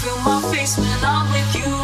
feel my face when I'm with you.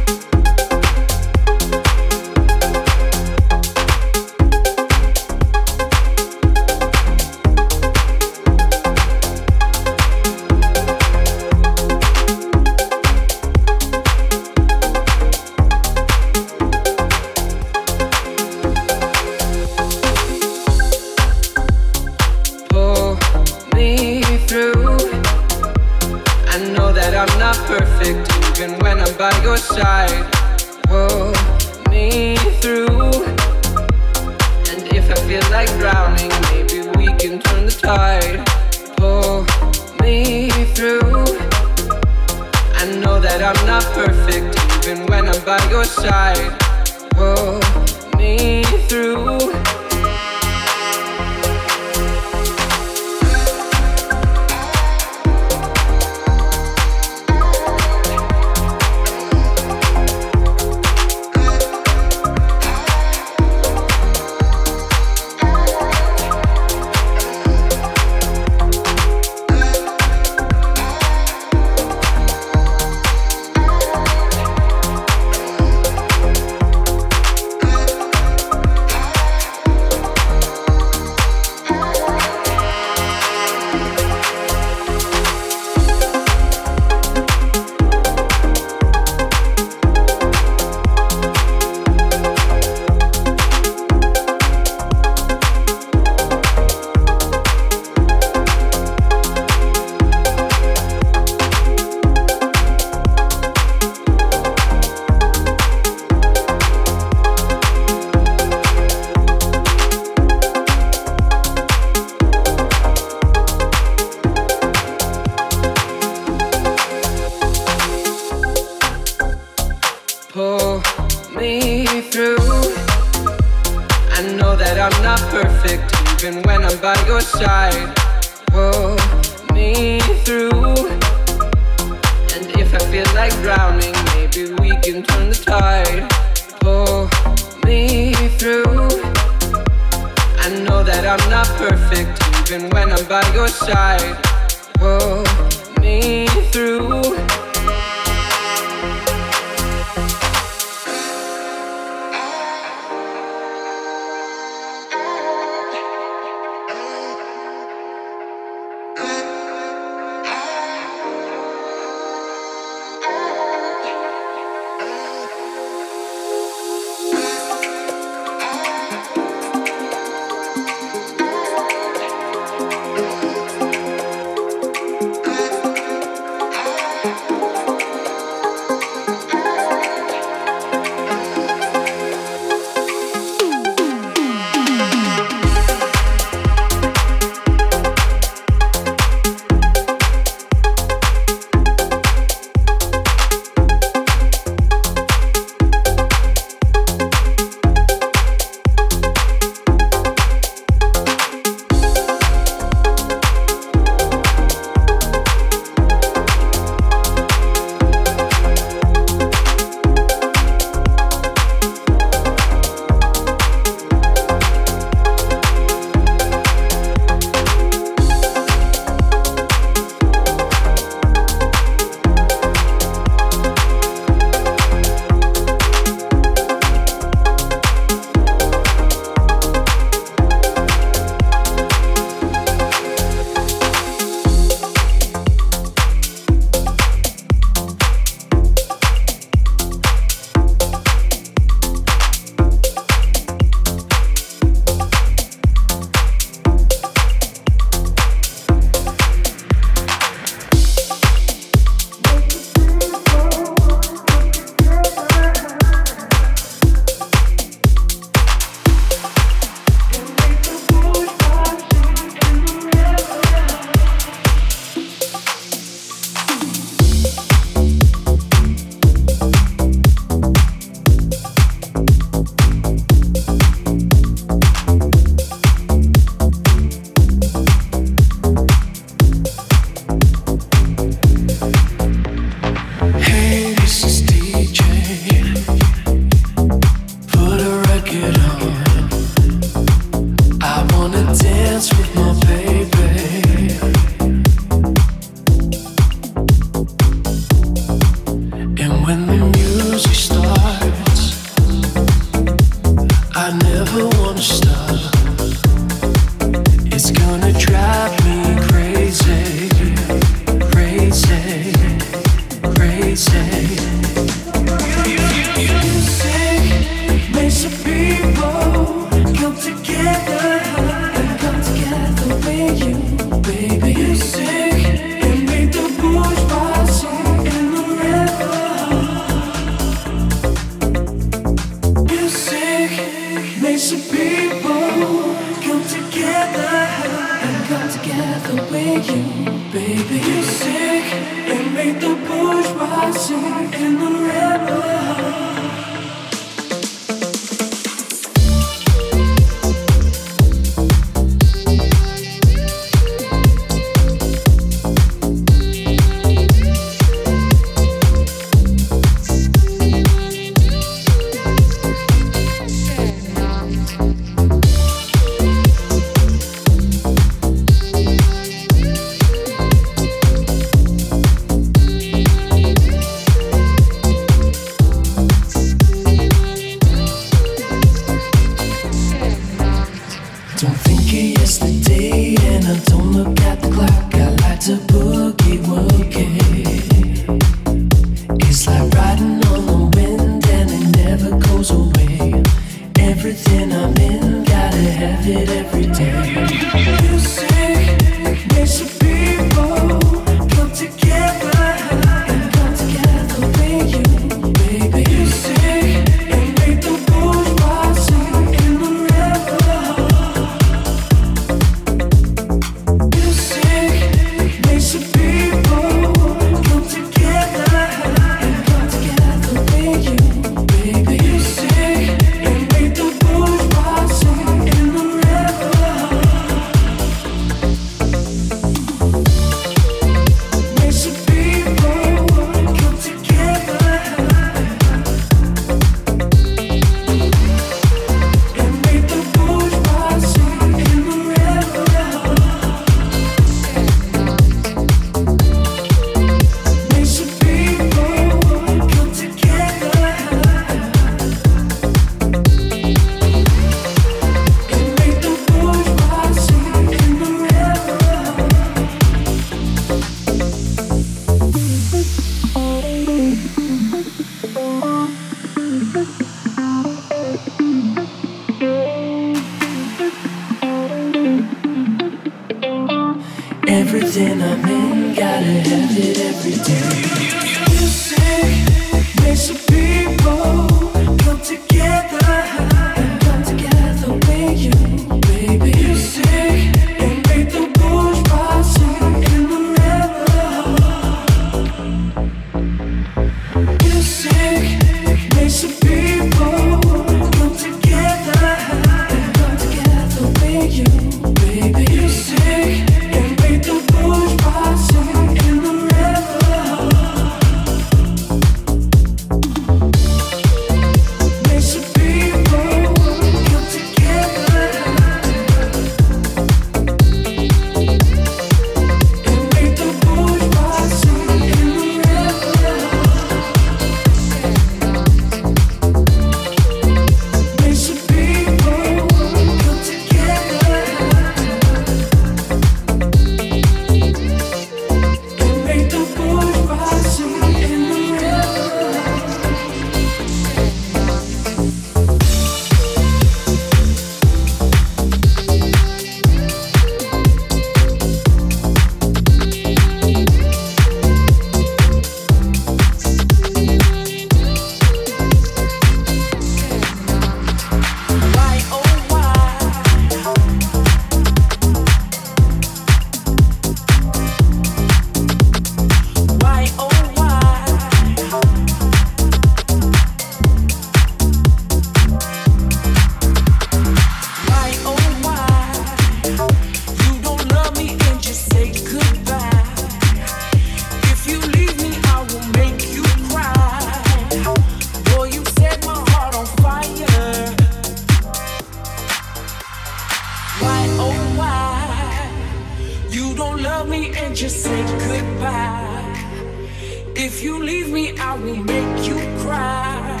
If you leave me, I will make you cry.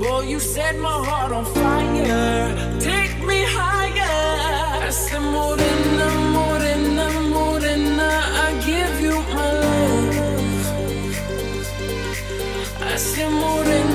Boy, you set my heart on fire. Take me higher. Se morena, morena, morena, I give you my love. I morena.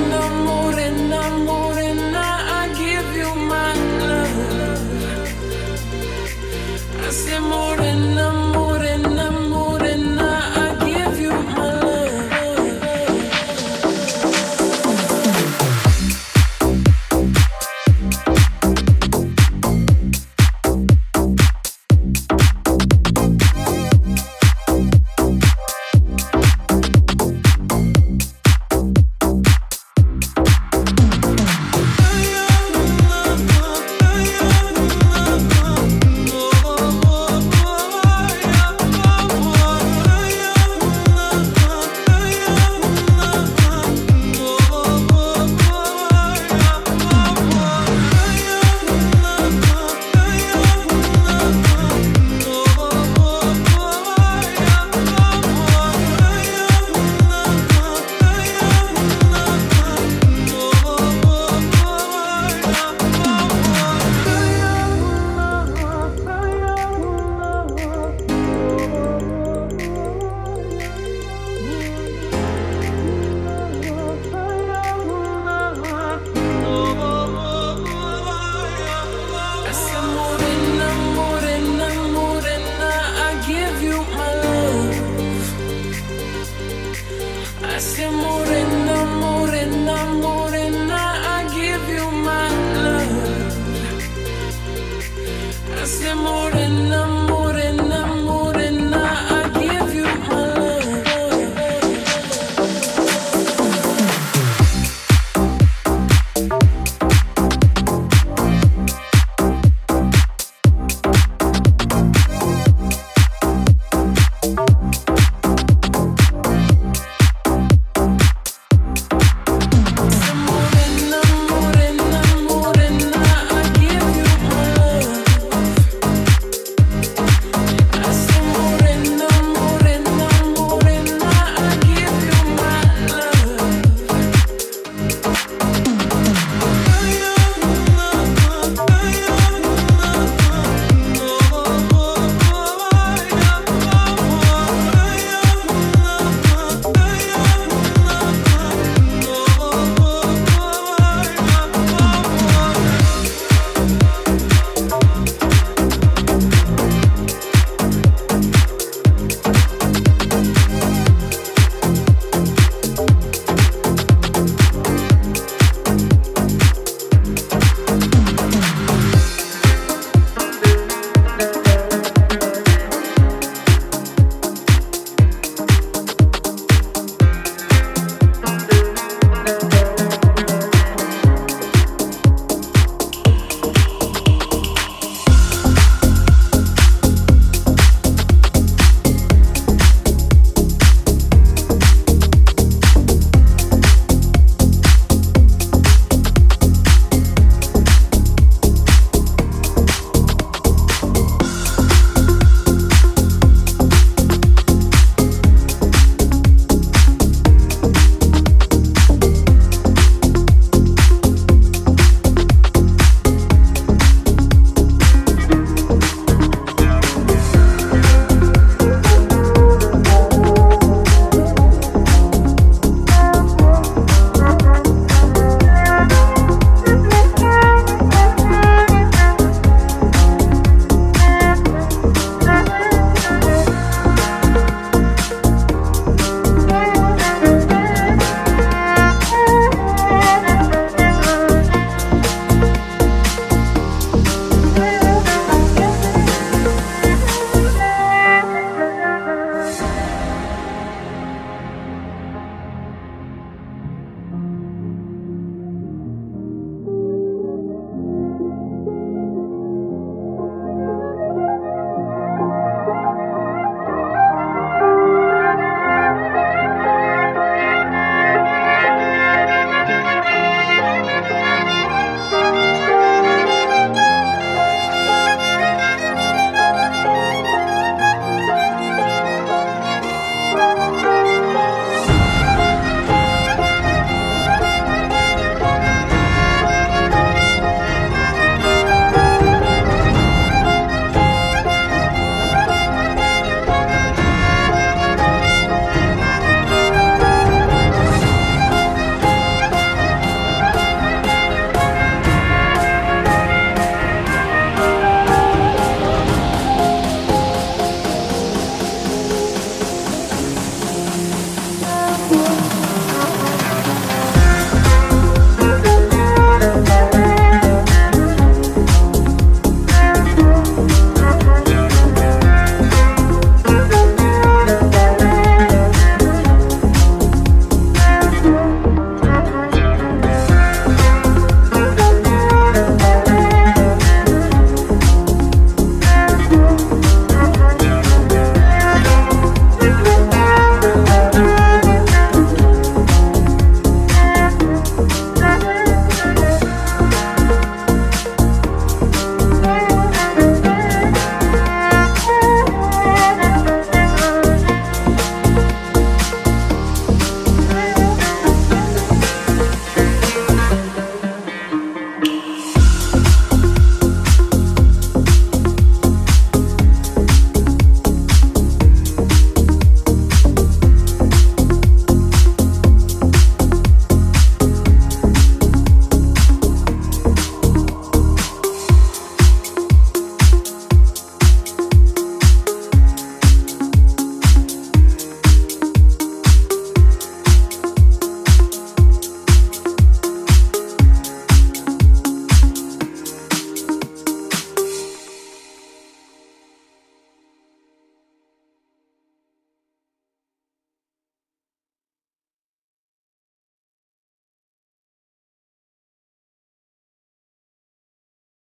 Hace morena